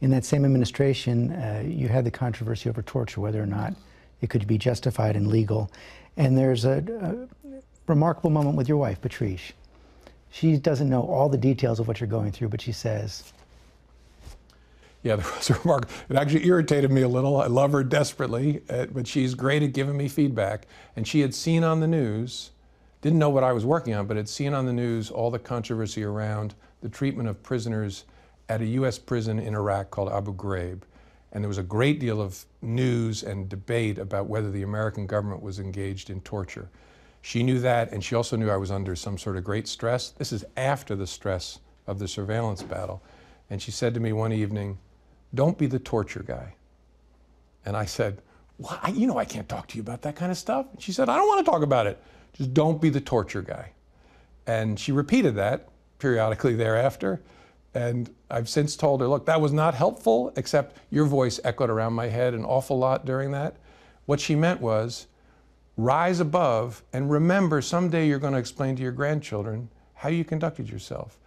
In that same administration, uh, you had the controversy over torture, whether or not it could be justified and legal. And there's a, a remarkable moment with your wife, Patrice. She doesn't know all the details of what you're going through, but she says, Yeah, there was a remark. It actually irritated me a little. I love her desperately, uh, but she's great at giving me feedback. And she had seen on the news, didn't know what I was working on, but had seen on the news all the controversy around the treatment of prisoners at a U.S. prison in Iraq called Abu Ghraib. And there was a great deal of news and debate about whether the American government was engaged in torture. She knew that, and she also knew I was under some sort of great stress. This is after the stress of the surveillance battle. And she said to me one evening, Don't be the torture guy. And I said, well, I, You know, I can't talk to you about that kind of stuff. She said, I don't want to talk about it. Just don't be the torture guy. And she repeated that periodically thereafter. And I've since told her, look, that was not helpful, except your voice echoed around my head an awful lot during that. What she meant was, rise above and remember someday you're going to explain to your grandchildren how you conducted yourself.